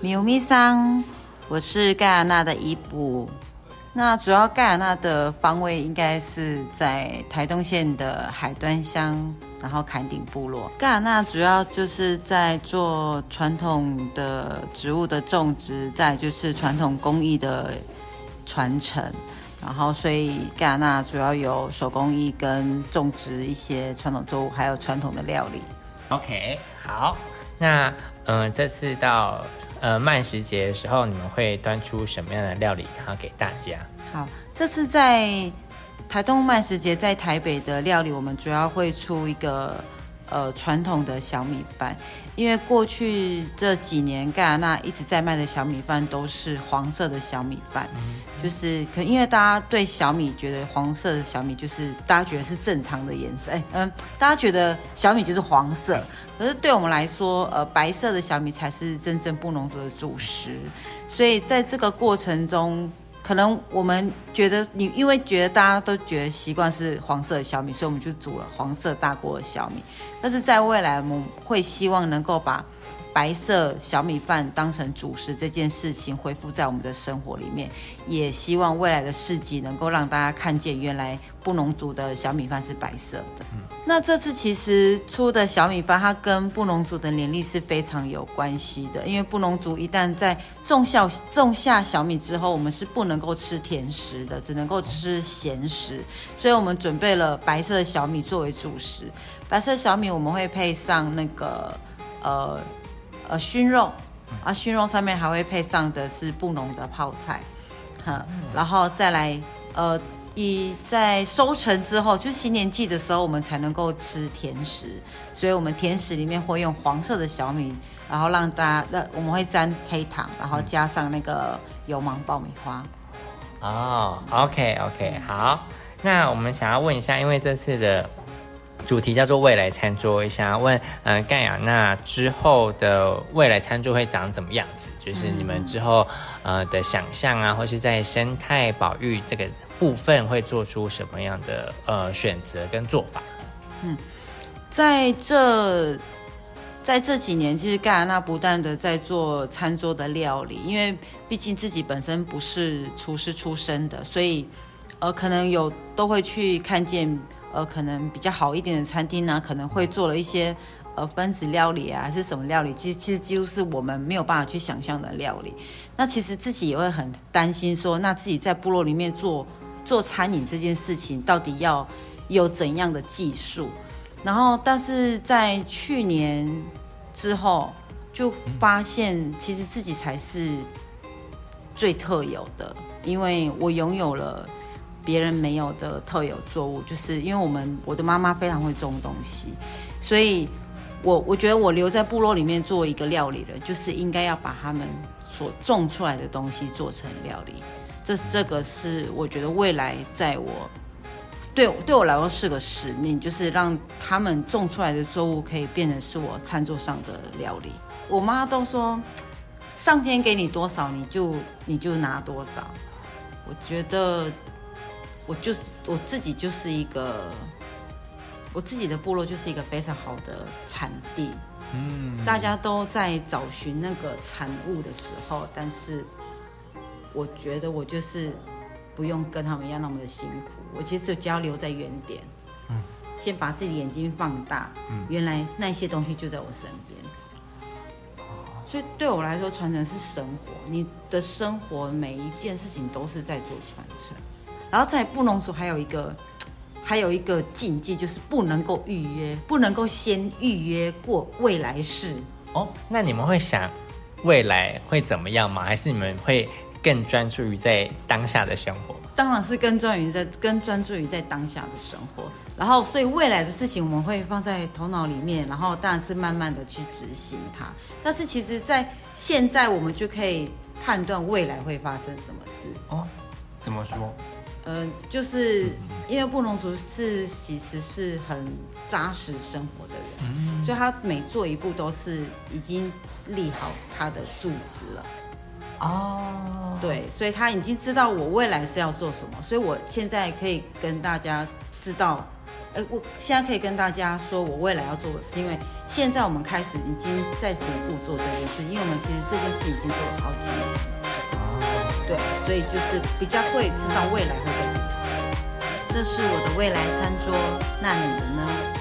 米乌米桑，我是盖亚纳的伊布。那主要盖亚纳的方位应该是在台东县的海端乡，然后坎顶部落。盖亚纳主要就是在做传统的植物的种植，再就是传统工艺的传承。然后，所以盖亚纳主要有手工艺跟种植一些传统作物，还有传统的料理。OK，好。那嗯，这次到呃慢食节的时候，你们会端出什么样的料理，然后给大家？好，这次在台东慢食节在台北的料理，我们主要会出一个。呃，传统的小米饭，因为过去这几年盖亚纳一直在卖的小米饭都是黄色的小米饭，就是可因为大家对小米觉得黄色的小米就是大家觉得是正常的颜色，哎，嗯，大家觉得小米就是黄色，可是对我们来说，呃，白色的小米才是真正布农族的主食，所以在这个过程中。可能我们觉得你，因为觉得大家都觉得习惯是黄色的小米，所以我们就煮了黄色大锅的小米。但是在未来，我们会希望能够把。白色小米饭当成主食这件事情恢复在我们的生活里面，也希望未来的市集能够让大家看见，原来布农族的小米饭是白色的。嗯，那这次其实出的小米饭，它跟布农族的年历是非常有关系的，因为布农族一旦在种下种下小米之后，我们是不能够吃甜食的，只能够吃咸食，所以我们准备了白色的小米作为主食。白色小米我们会配上那个呃。呃，熏肉啊，熏肉上面还会配上的是布农的泡菜，哈，然后再来，呃，以在收成之后，就是新年季的时候，我们才能够吃甜食，所以我们甜食里面会用黄色的小米，然后让大家，那我们会沾黑糖，然后加上那个油芒爆米花。哦，OK OK，好，那我们想要问一下，因为这次的。主题叫做未来餐桌，想问，嗯，盖亚那之后的未来餐桌会长怎么样子？就是你们之后，呃的想象啊，或是在生态保育这个部分会做出什么样的呃选择跟做法？嗯，在这在这几年，其实盖亚那不断的在做餐桌的料理，因为毕竟自己本身不是厨师出身的，所以呃，可能有都会去看见。呃，可能比较好一点的餐厅呢，可能会做了一些呃分子料理啊，还是什么料理？其实其实几乎是我们没有办法去想象的料理。那其实自己也会很担心，说那自己在部落里面做做餐饮这件事情，到底要有怎样的技术？然后，但是在去年之后，就发现其实自己才是最特有的，因为我拥有了。别人没有的特有作物，就是因为我们我的妈妈非常会种东西，所以我我觉得我留在部落里面做一个料理人，就是应该要把他们所种出来的东西做成料理。这这个是我觉得未来在我对对我来说是个使命，就是让他们种出来的作物可以变成是我餐桌上的料理。我妈都说，上天给你多少，你就你就拿多少。我觉得。我就是我自己，就是一个我自己的部落，就是一个非常好的产地。嗯，大家都在找寻那个产物的时候，但是我觉得我就是不用跟他们一样那么的辛苦。我其实只要留在原点，嗯，先把自己的眼睛放大，嗯，原来那些东西就在我身边。所以对我来说，传承是生活，你的生活每一件事情都是在做传承。然后在布农族还有一个，还有一个禁忌，就是不能够预约，不能够先预约过未来式。哦，那你们会想未来会怎么样吗？还是你们会更专注于在当下的生活？当然是更专于在更专注于在当下的生活。然后，所以未来的事情我们会放在头脑里面，然后当然是慢慢的去执行它。但是其实，在现在我们就可以判断未来会发生什么事。哦，怎么说？嗯，就是因为布农族是其实是很扎实生活的人，所以他每做一步都是已经立好他的柱子了。哦，对，所以他已经知道我未来是要做什么，所以我现在可以跟大家知道呃，我现在可以跟大家说，我未来要做的是，因为现在我们开始已经在逐步做这件事，因为我们其实这件事已经做了好几年了，对，所以就是比较会知道未来会在做什么。这是我的未来餐桌，那你们呢？